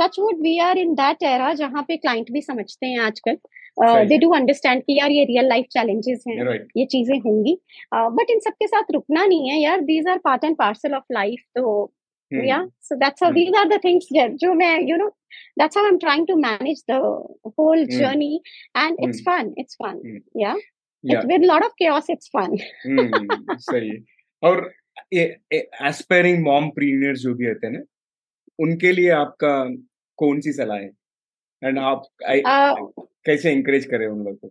touch wood we are in that era जहाँ पे क्लाइंट भी समझते हैं आजकल। दे डू अंडरस्टैंड कि यार ये रियल लाइफ चैलेंजेस हैं right. ये चीज़ें होंगी। बट uh, इन सबके साथ रुकना नहीं है यार। These are part and parcel of life तो या so that's how these are the things जो मैं you know that's how i'm trying to manage the whole mm. journey and it's mm. fun it's fun mm. yeah? Yeah. it's, with a lot of chaos it's fun. Mm, सही और aspiring mom प्रीनियर्स जो भी रहते हैं ना उनके लिए आपका कौन सी सलाह है? एंड आप uh, कैसे इंकरेज करें उन लोगों को?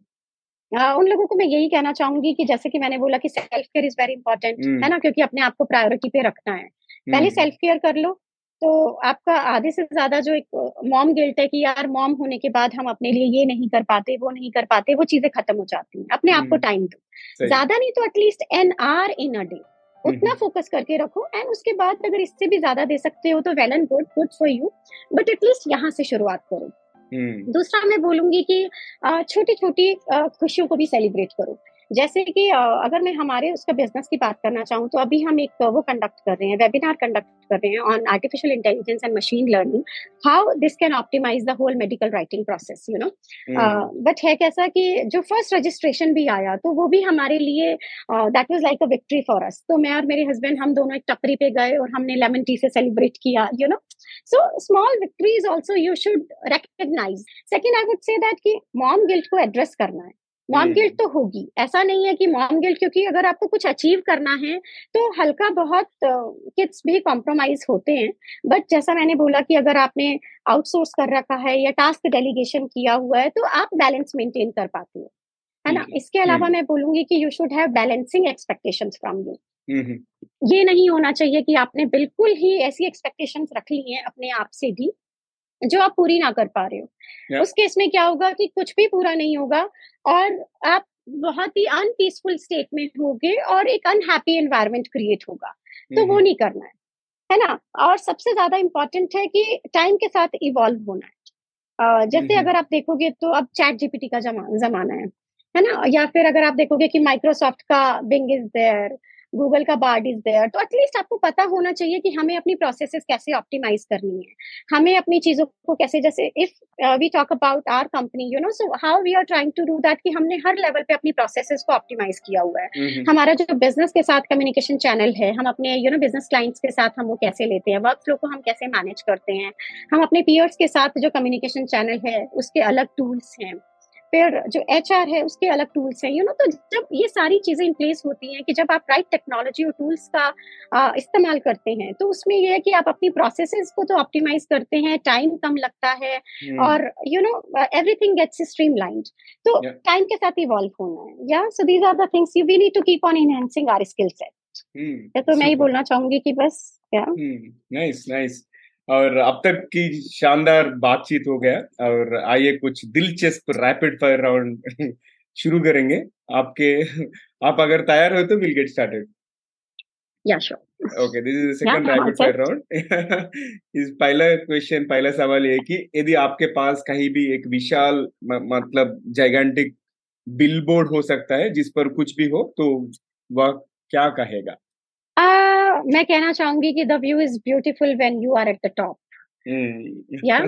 Uh, उन लोगों को मैं यही कहना चाहूँगी कि जैसे कि मैंने बोला कि self care is very important है ना? क्योंकि अपने आप को प्रायोरिटी पे रखना है। पहले सेल्फ केयर कर लो। तो आपका आधे से ज़्यादा जो एक मॉम गिल्ट है कि यार मॉम होने के बाद हम अपने लिए ये नहीं कर पाते वो नहीं कर पाते वो चीज़ें खत्म हो जाती हैं। अपने आप को टाइम हम्म। दो। ज़्यादा नहीं तो at least an hour in a day उतना फोकस करके रखो एंड उसके बाद अगर इससे भी ज़्यादा दे सकते हो तो well and good good for you but at least यहाँ से शुरुआत करो। हम्म। दूसरा मैं बोलूँगी कि छोटी छोटी खुशियों को भी सेलिब्रेट करो। जैसे कि अगर मैं हमारे उसका बिज़नेस की बात करना चाहूँ तो अभी हम एक वो कंडक्ट कर रहे हैं वेबिनार कंडक्ट कर रहे हैं on artificial intelligence and machine learning how this can optimize the whole medical writing process you know but है कैसा कि जो फ़र्स्ट रजिस्ट्रेशन भी आया तो वो भी हमारे लिए that was like a victory for us तो मैं और मेरे हस्बैंड हम दोनों एक टपरी पे गए और हमने लेमन टी से सेलिब्रेट किया you know so small victories also you should recognize second I would say that कि मॉम गिल्ट को एड्रेस करना है। Mom guilt. तो होगी। ऐसा नहीं है कि मॉम गिल्ट क्योंकि अगर आपको कुछ अचीव करना है तो हल्का बहुत किड्स भी कॉम्प्रोमाइज होते हैं। बट जैसा मैंने बोला कि अगर आपने आउटसोर्स कर रखा है या टास्क डेलीगेशन किया हुआ है तो आप बैलेंस मेंटेन कर पाते हो। है ना? इसके अलावा मैं बोलूँगी कि you should have balancing expectation from you ये नहीं होना चाहिए कि आपने बिल्कुल ही ऐसी एक्सपेक्टेशंस रख ली हैं अपने आप से भी। जो आप पूरी ना कर पा रहे हो yeah. उस केस में क्या होगा कि कुछ भी पूरा नहीं होगा और आप बहुत ही अनपीसफुल स्टेट में होगे और एक अनहैप्पी एनवायरमेंट क्रिएट होगा तो mm-hmm. वो नहीं करना है है ना और सबसे ज़्यादा इम्पोर्टेंट है कि टाइम के साथ इवॉल्व होना है uh, जैसे mm-hmm. अगर आप देखोगे तो अब चैट जीपीटी का जमा, जमाना है है ना या फिर अगर आप देखोगे कि माइक्रोसॉफ्ट का बिंग इज़ देयर गूगल का बार्ड इज़ देयर तो एटलीस्ट आपको पता होना चाहिए कि हमें अपनी प्रोसेसेस कैसे ऑप्टिमाइज करनी है। हमें अपनी चीज़ों को कैसे जैसे if we talk about our company you know so how we are trying to do that कि हमने हर लेवल पे अपनी प्रोसेसेस को ऑप्टिमाइज किया हुआ है। mm-hmm. हमारा जो बिज़नेस के साथ कम्युनिकेशन चैनल है हम अपने यू नो बिज़नेस क्लाइंट्स के साथ हम वो कैसे लेते हैं वर्क फ्लो को हम कैसे मैनेज करते हैं। हम अपने पीयर्स के साथ जो कम्युनिकेशन चैनल है उसके अलग टूल्स हैं। फिर जो एचआर है उसके अलग टूल्स हैं। यू नो तो जब ये सारी चीज़ें इन प्लेस होती हैं कि जब आप राइट टेक्नोलॉजी और टूल्स का इस्तेमाल करते हैं तो उसमें ये है कि आप अपनी प्रोसेसेस को तो ऑप्टिमाइज करते हैं टाइम कम लगता है hmm. और you know everything gets streamlined तो टाइम yeah. के साथ इवॉल्व होना है। या so these are the things you we need to keep on enhancing our skill set तो मैं ही बोलना चाहूँगी कि बस क्या नाइस नाइस और अब तक की शानदार बातचीत हो गया और आइए कुछ दिलचस्प रैपिड फायर राउंड शुरू करेंगे। आपके आप अगर तैयार हो तो विल गेट स्टार्टेड या sure okay this is second rapid fire round इस पहला क्वेश्चन पहला सवाल ये कि यदि आपके पास कहीं भी एक विशाल म, मतलब जाइगेंटिक बिलबोर्ड हो सकता है जिस पर कुछ भी हो तो वह क्या कहेगा? मैं कहना चाहूँगी कि the view is beautiful when you are at the top या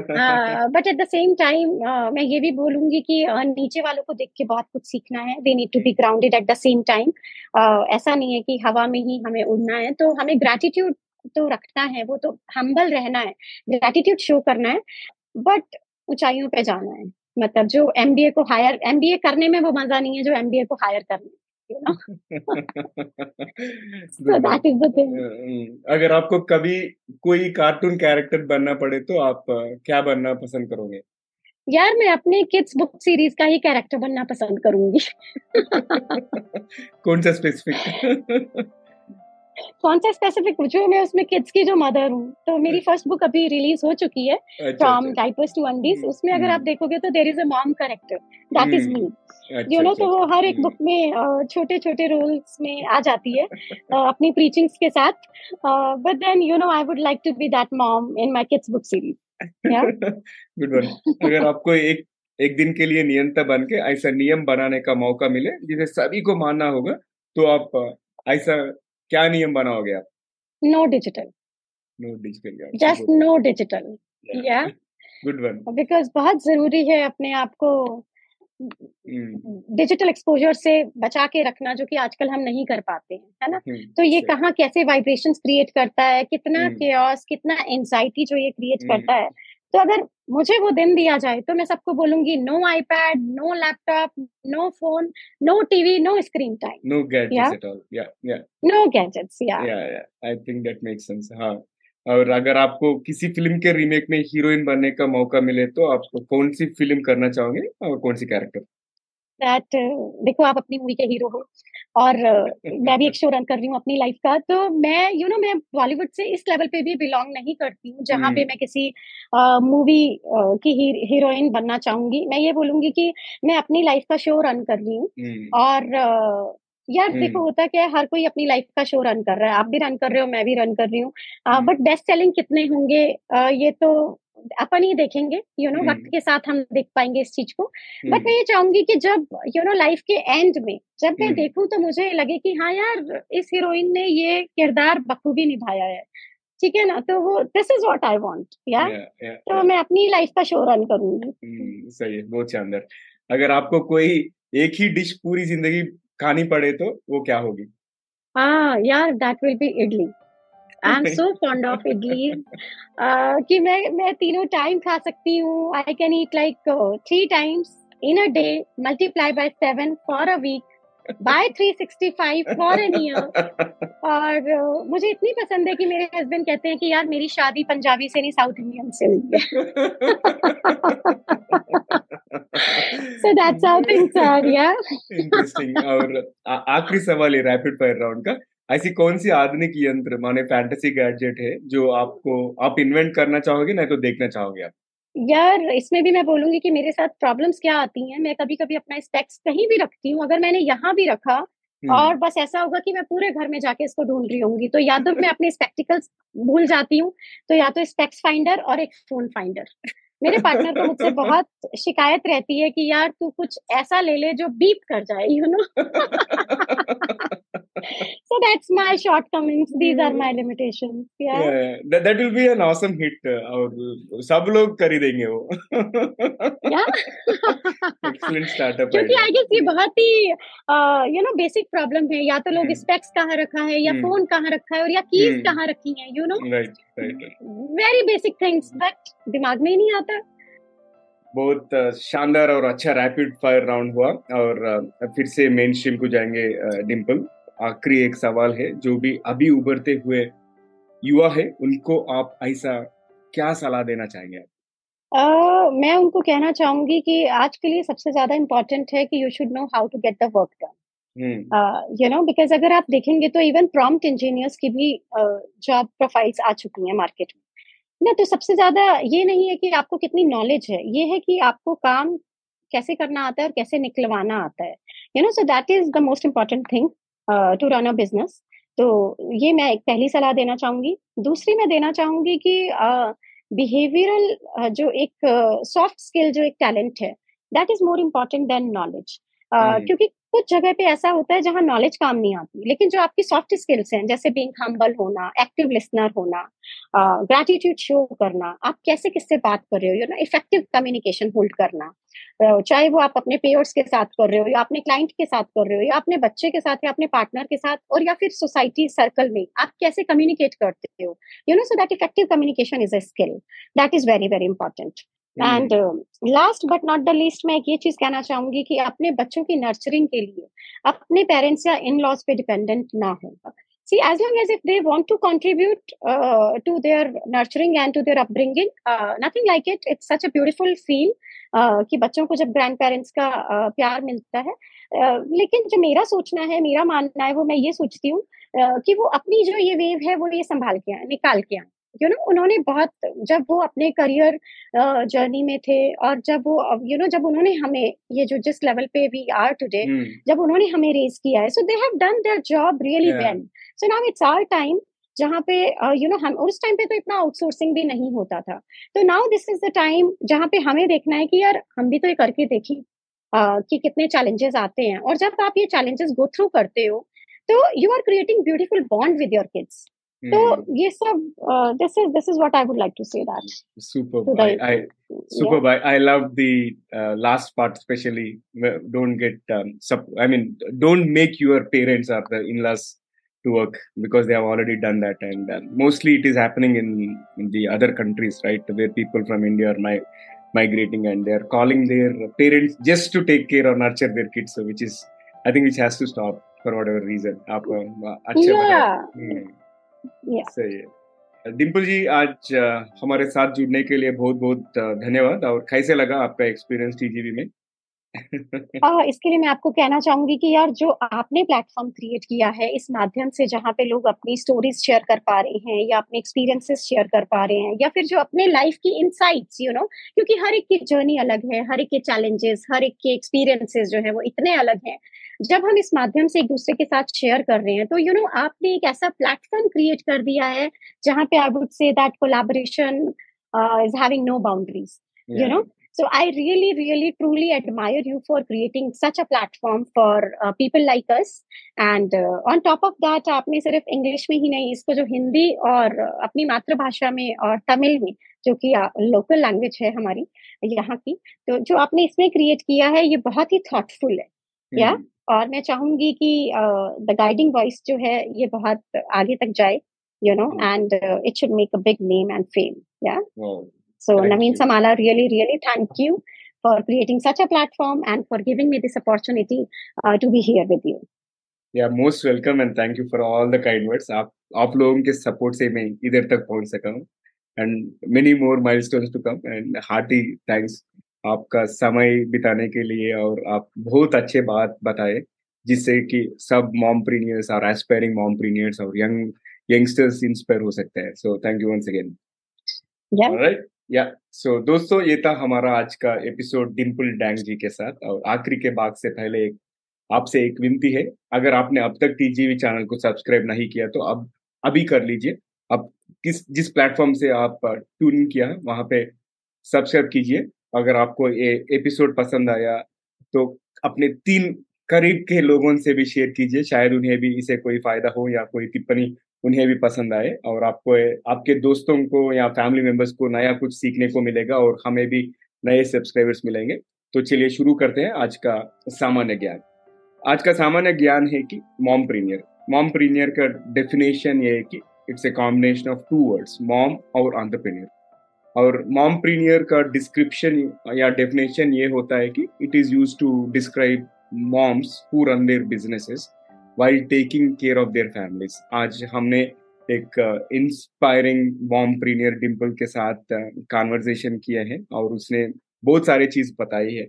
but at the same time मैं ये भी बोलूँगी कि uh, नीचे वालों को देख के बहुत कुछ सीखना है। They need to be grounded at the same time ऐसा नहीं है कि हवा में ही हमें उड़ना है। तो हमें ग्रेटिट्यूड तो रखना है। वो तो हम्बल रहना है। ग्रेटिट्यूड शो करना है। बट ऊंचाइयों पे जाना है। मतलब जो एमबीए को हायर एमबीए करने में वो मज़ा नहीं है जो एमबीए को हायर करने you know? So that is the thing. अगर आपको कभी कोई कार्टून कैरेक्टर बनना पड़े तो आप क्या बनना पसंद करोगे? यार मैं अपने किड्स बुक सीरीज़ का ही कैरेक्टर बनना पसंद करूँगी। कौन सा स्पेसिफिक? कौन सा स्पेसिफिक जो मैं उसमें किड्स की जो मदर हूँ तो मेरी फ़र्स्ट बुक अभी रिलीज़ हो चुकी है फ्रॉम डाइपर्स टू अंडीज उसमें अगर आप देखोगे तो there is a mom character that is me you know तो वो हर एक बुक में छोटे छोटे रोल्स में आ जाती है अपनी प्रीचिंग्स के साथ। But then you know I would like to be that mom in my kids book series good one अगर आपको एक एक दिन के लिए नियंत्रण बन के ऐसा नियम बनाने का मौका मिले जिसे सभी को मानना होगा तो आप ऐसा क्या नियम बनाओगे आप no digital no digital just no digital yeah good one because बहुत ज़रूरी है अपने आप को डिजिटल hmm. एक्सपोजर से बचा के रखना जो कि आजकल हम नहीं कर पाते हैं है ना? Hmm. तो ये कहाँ कैसे वाइब्रेशन क्रिएट करता है? कितना hmm. कितना एंजाइटी जो ये क्रिएट. करता है? तो अगर मुझे वो दिन दिया जाए तो मैं सबको बोलूँगी no iPad no laptop no phone no TV no screen time no gadgets at all yeah yeah no gadgets yeah I think that makes sense हाँ. और अगर आपको किसी फ़िल्म के रीमेक में हीरोइन बनने का मौका मिले तो आप कौन सी फ़िल्म करना चाहोगे? और कौन सी कैरेक्टर दैट देखो आप अपनी मूवी के हीरो हो। और मैं भी एक शो रन कर रही हूँ अपनी लाइफ का तो मैं यू you नो know, मैं बॉलीवुड से इस लेवल पे भी बिलोंग नहीं करती हूँ जहाँ पे हम्म। मैं किसी मूवी की हीरोइन बनना चाहूँगी मैं ये बोलूँगी कि मैं अपनी लाइफ का शो रन कर रही हूँ हम्म। और यार देखो होता क्या है हर कोई अपनी लाइफ का शो रन कर रहा है। आप भी रन कर रहे हो मैं भी रन कर रही हूँ। बट बेस्ट सेलिंग कितने होंगे? ये तो अपन ही देखेंगे यू नो वक्त के साथ हम देख पाएँगे इस चीज़ को। बट मैं ये चाहूँगी कि जब यू नो लाइफ के एंड में जब मैं देखूँ तो मुझे लगे कि हाँ यार इस हीरोइन ने ये किरदार बखूबी निभाया है। ठीक है ना? तो वो this is what I want यार तो मैं अपनी लाइफ का शो रन करूँगी। सही है बहुत शानदार। अगर आपको कोई एक ही डिश पूरी ज़िंदगी खानी पड़े तो वो क्या होगी? हाँ यार that will be idli. I am so fond of idli कि मैं मैं तीनों टाइम खा सकती हूँ। I can eat like three times in a day multiply by seven for a week by 365 for an year. और मुझे इतनी पसंद है कि मेरे हस्बैंड कहते हैं कि यार मेरी शादी पंजाबी से नहीं साउथ इंडियन से हुई है। So that's how things are yeah interesting और आखिरी सवाल है रैपिड फायर राउंड का। ऐसी कौन सी आधुनिक यंत्र माने फैंटेसी गैजेट है जो आपको आप इन्वेंट करना चाहोगे ना तो देखना चाहोगे आप? यार इसमें भी मैं बोलूँगी कि मेरे साथ प्रॉब्लम्स क्या आती हैं? मैं कभी कभी अपना स्पेक्स कहीं भी रखती हूँ अगर मैंने यहाँ भी रखा हम्म। और बस ऐसा होगा कि मैं पूरे घर में जाके इसको ढूंढ रही होंगी तो या तो मैं अपने स्पेक्टिकल्स भूल जाती हूँ तो या तो स्पेक्स फाइंडर और एक फ़ोन फाइंडर मेरे पार्टनर को मुझसे बहुत शिकायत रहती है कि यार तू कुछ ऐसा ले ले जो बीप कर जाए you know so that's my shortcomings. These are my limitations. Yeah. yeah that, that will be an awesome hit. और सब लोग कर ही देंगे वो. yeah. Excellent startup. क्योंकि I guess ये बहुत ही you know basic problem है या तो लोग specs कहाँ रखा है या phone कहाँ रखा है और या keys कहाँ रखी हैं you know. Right, right, right. Very basic things but दिमाग में ही नहीं आता. बहुत शानदार और अच्छा रैपिड फायर राउंड हुआ और फिर से मेन स्ट्रीम को जाएँगे डिम्पल आखिरी एक सवाल है जो भी अभी उभरते हुए युवा है उनको आप ऐसा क्या सलाह देना चाहेंगे? uh, मैं उनको कहना चाहूँगी कि आज के लिए सबसे ज़्यादा इम्पोर्टेंट है कि you should know how to get the work done you know because अगर आप देखेंगे तो इवन प्रॉम्प्ट इंजीनियर्स की भी जॉब uh, प्रोफाइल्स आ चुकी हैं मार्केट में। ना तो सबसे ज़्यादा ये नहीं है कि आपको कितनी नॉलेज है ये है कि आपको काम कैसे करना आता है और कैसे निकलवाना आता है। You know so that is the most important thing to run a business तो ये मैं एक पहली सलाह देना चाहूँगी। दूसरी मैं देना चाहूँगी कि बिहेवियरल uh, uh, जो एक सॉफ्ट uh, स्किल जो एक टैलेंट है that is more important than knowledge क्योंकि कुछ जगह पे ऐसा होता है जहाँ नॉलेज काम नहीं आती, लेकिन जो आपकी सॉफ्ट स्किल्स हैं, जैसे बीइंग हम्बल होना एक्टिव लिसनर होना ग्रेटिट्यूड शो करना, आप कैसे किससे बात कर रहे हो? You know effective communication hold करना। चाहे वो आप अपने पेयर्स के साथ कर रहे हो, या अपने क्लाइंट के साथ कर रहे हो, या अपने बच्चे के साथ, या अपने पार्टनर के साथ, और या फिर सोसाइटी सर्कल में आप कैसे कम्युनिकेट करते हो? You know so that effective communication is a skill that is very very important and last but not the least मैं एक ये चीज़ कहना चाहूँगी कि अपने बच्चों की नर्चरिंग के लिए अपने पेरेंट्स या इन लॉज पे डिपेंडेंट ना हो see as long as if they want to contribute uh, to their nurturing and to their upbringing uh, nothing like it. It's such a beautiful feel uh, कि बच्चों को जब grand parents का uh, प्यार मिलता है uh, लेकिन जो मेरा सोचना है मेरा मानना है वो मैं ये सोचती हूँ uh, कि वो अपनी जो ये वेव है वो ये संभाल के आए निकाल के आए। यू नो उन्होंने बहुत जब वो अपने करियर जर्नी में थे और जब वो यू नो जब उन्होंने हमें ये जो जिस लेवल पे वी आर टुडे जब उन्होंने हमें रेज किया है so they have done their job really well so now it's our time जहाँ पे यू नो हम उस टाइम पे तो इतना आउटसोर्सिंग भी नहीं होता था। तो now this is the time जहाँ पे हमें देखना है कि यार हम भी तो ये करके देखें कि कितने चैलेंजेस आते हैं। और जब आप ये चैलेंजेस गो थ्रू करते हो तो you are creating beautiful bond with your kids Hmm. So this is this is what I would like to say that. Super, I, super. I love the uh, last part, especially. Don't get um, I mean, don't make your parents or the in-laws to work because they have already done that, and um, mostly it is happening in, the other countries, right? Where people from India are my migrating and they are calling their parents just to take care or nurture their kids, which is I think which has to stop for whatever reason. Yeah. yeah. सही है। डिम्पल जी, आज हमारे साथ जुड़ने के लिए बहुत बहुत धन्यवाद और कैसे लगा आपका एक्सपीरियंस टीजीवी में? आ, इसके लिए मैं आपको कहना चाहूँगी कि यार जो आपने प्लेटफॉर्म क्रिएट किया है इस माध्यम से जहाँ पे लोग अपनी स्टोरीज शेयर कर पा रहे हैं या अपने एक्सपीरियंसेस शेयर कर पा रहे हैं या फिर जो अपने लाइफ की इनसाइट्स यू नो क्योंकि हर एक की जर्नी अलग है हर एक के चैलेंजेस हर एक के एक्सपीरियंसेस जो है वो इतने अलग हैं। जब हम इस माध्यम से एक दूसरे के साथ शेयर कर रहे हैं तो यू you नो know, आपने एक ऐसा प्लेटफॉर्म क्रिएट कर दिया है जहाँ पे I would say that collaboration is having no boundaries you know So I really, really, truly admire you for creating such a platform for uh, people like us. And uh, on top of that, आपने सिर्फ़ English में ही नहीं इसको जो हिंदी और अपनी मातृभाषा में और तमिल में जो कि लोकल लैंग्वेज है हमारी यहाँ की तो जो आपने इसमें क्रिएट किया है ये बहुत ही थॉटफुल है या mm-hmm. और मैं चाहूँगी कि द गाइडिंग वॉइस जो है ये बहुत आगे तक जाए you know mm. and uh, it should make a big name and fame yeah wow. so naveen samala really really thank you for creating such a platform and for giving me this opportunity uh, to be here with you yeah most welcome and thank you for all the kind words आप आप लोगों के support से मैं इधर तक पहुंच सका हूँ and many more milestones to come and hearty thanks आपका समय बिताने के लिए और आप बहुत अच्छे बात बताए जिससे कि सब मॉमप्रीनियर्स और एस्पायरिंग मॉमप्रीनियर्स और यंग यंगस्टर्स इंस्पायर हो सकते हैं so thank you once again right yeah so दोस्तों, ये था हमारा आज का एपिसोड डिम्पल डैंग जी के साथ और आखिरी के भाग से पहले एक आपसे एक विनती है। अगर आपने अब तक टीजीवी चैनल को सब्सक्राइब नहीं किया तो अब, अभी कर लीजिए। अब किस, जिस प्लेटफॉर्म से आप ट्यून किया है, वहाँ पे सब्सक्राइब कीजिए। अगर आपको ये एपिसोड पसंद आया तो अपने तीन करीब के लोगों से भी शेयर कीजिए। शायद उन्हें भी इसे कोई फ़ायदा हो या कोई टिप्पणी उन्हें भी पसंद आए और आपको, आपके दोस्तों को या फैमिली मेंबर्स को नया कुछ सीखने को मिलेगा और हमें भी नए सब्सक्राइबर्स मिलेंगे। तो चलिए शुरू करते हैं आज का सामान्य ज्ञान। आज का सामान्य ज्ञान है कि मॉम प्रीनियर मॉम प्रीनियर का डेफिनेशन ये है कि it's a combination of two words mom और आंट्रप्रीनियर और मॉम प्रीनियर का डिस्क्रिप्शन या डेफिनेशन ये होता है कि it is use to describe moms who run their businesses while taking care of their families आज हमने एक इंस्पायरिंग मॉम प्रीनियर डिम्पल के साथ कॉन्वर्जेशन किया है और उसने बहुत सारी चीज़ बताई है।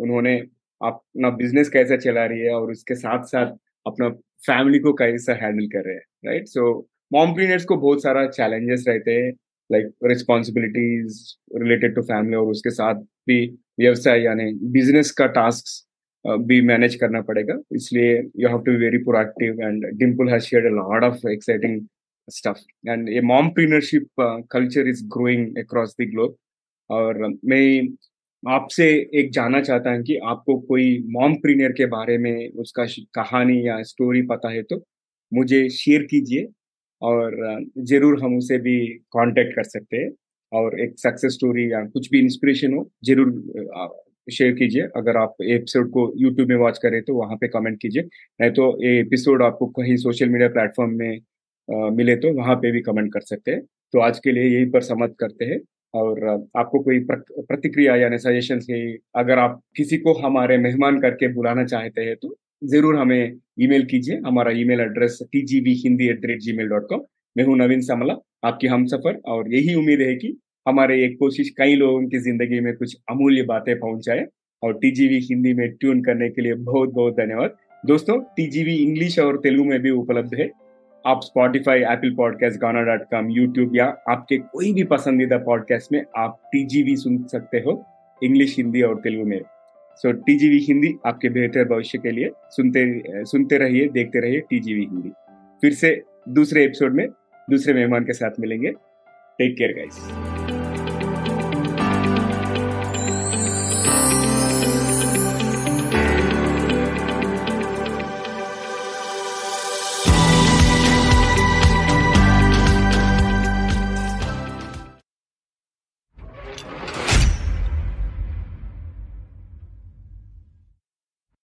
उन्होंने अपना बिज़नेस कैसे चला रही है और उसके साथ साथ अपना फैमिली को कैसे हैंडल कर रहे हैं राइट सो मॉम प्रीनियर्स को बहुत सारा चैलेंजेस रहते हैं like responsibilities related to family और उसके साथ भी व्यवसाय, यानी बिज़नेस का टास्क भी मैनेज करना पड़ेगा। इसलिए you have to be very proactive and Dimple has shared a lot of exciting stuff and ये mompreneurship culture is growing across the globe और मैं आपसे एक जानना चाहता हूँ कि आपको कोई मॉम प्रीनियर के बारे में उसका कहानी या स्टोरी पता है तो मुझे शेयर कीजिए और ज़रूर हम उसे भी कांटेक्ट कर सकते हैं। और एक सक्सेस स्टोरी या कुछ भी इंस्पिरेशन हो, ज़रूर शेयर कीजिए। अगर आप एपिसोड को यूट्यूब में वॉच करें तो वहाँ पे कमेंट कीजिए। नहीं तो ये एपिसोड आपको कहीं सोशल मीडिया प्लेटफॉर्म में आ, मिले तो वहाँ पे भी कमेंट कर सकते हैं। तो आज के लिए यही पर समाप्त करते हैं। और आपको कोई प्रतिक्रिया यानी सजेशन है अगर आप किसी को हमारे मेहमान करके बुलाना चाहते हैं तो ज़रूर हमें ईमेल कीजिए। हमारा email address T G B Hindi at the rate Gmail dot com मैं हूँ नवीन समला आपकी हम सफ़र। और यही उम्मीद है कि हमारे एक कोशिश कई लोगों की ज़िंदगी में कुछ अमूल्य बातें पहुँचाए और टीजीवी हिंदी में ट्यून करने के लिए बहुत बहुत धन्यवाद। दोस्तों टीजीवी इंग्लिश और तेलुगु में भी उपलब्ध है। आप Spotify Apple podcast Gaana dot com YouTube या आपके कोई भी पसंदीदा पॉडकास्ट में आप टीजीवी सुन सकते हो इंग्लिश हिंदी और तेलुगु में। सो टीजीवी हिंदी आपके बेहतर भविष्य के लिए सुनते सुनते रहिए, देखते रहिए टीजीवी हिंदी। फिर से दूसरे एपिसोड में, दूसरे मेहमान के साथ मिलेंगे। Take care guys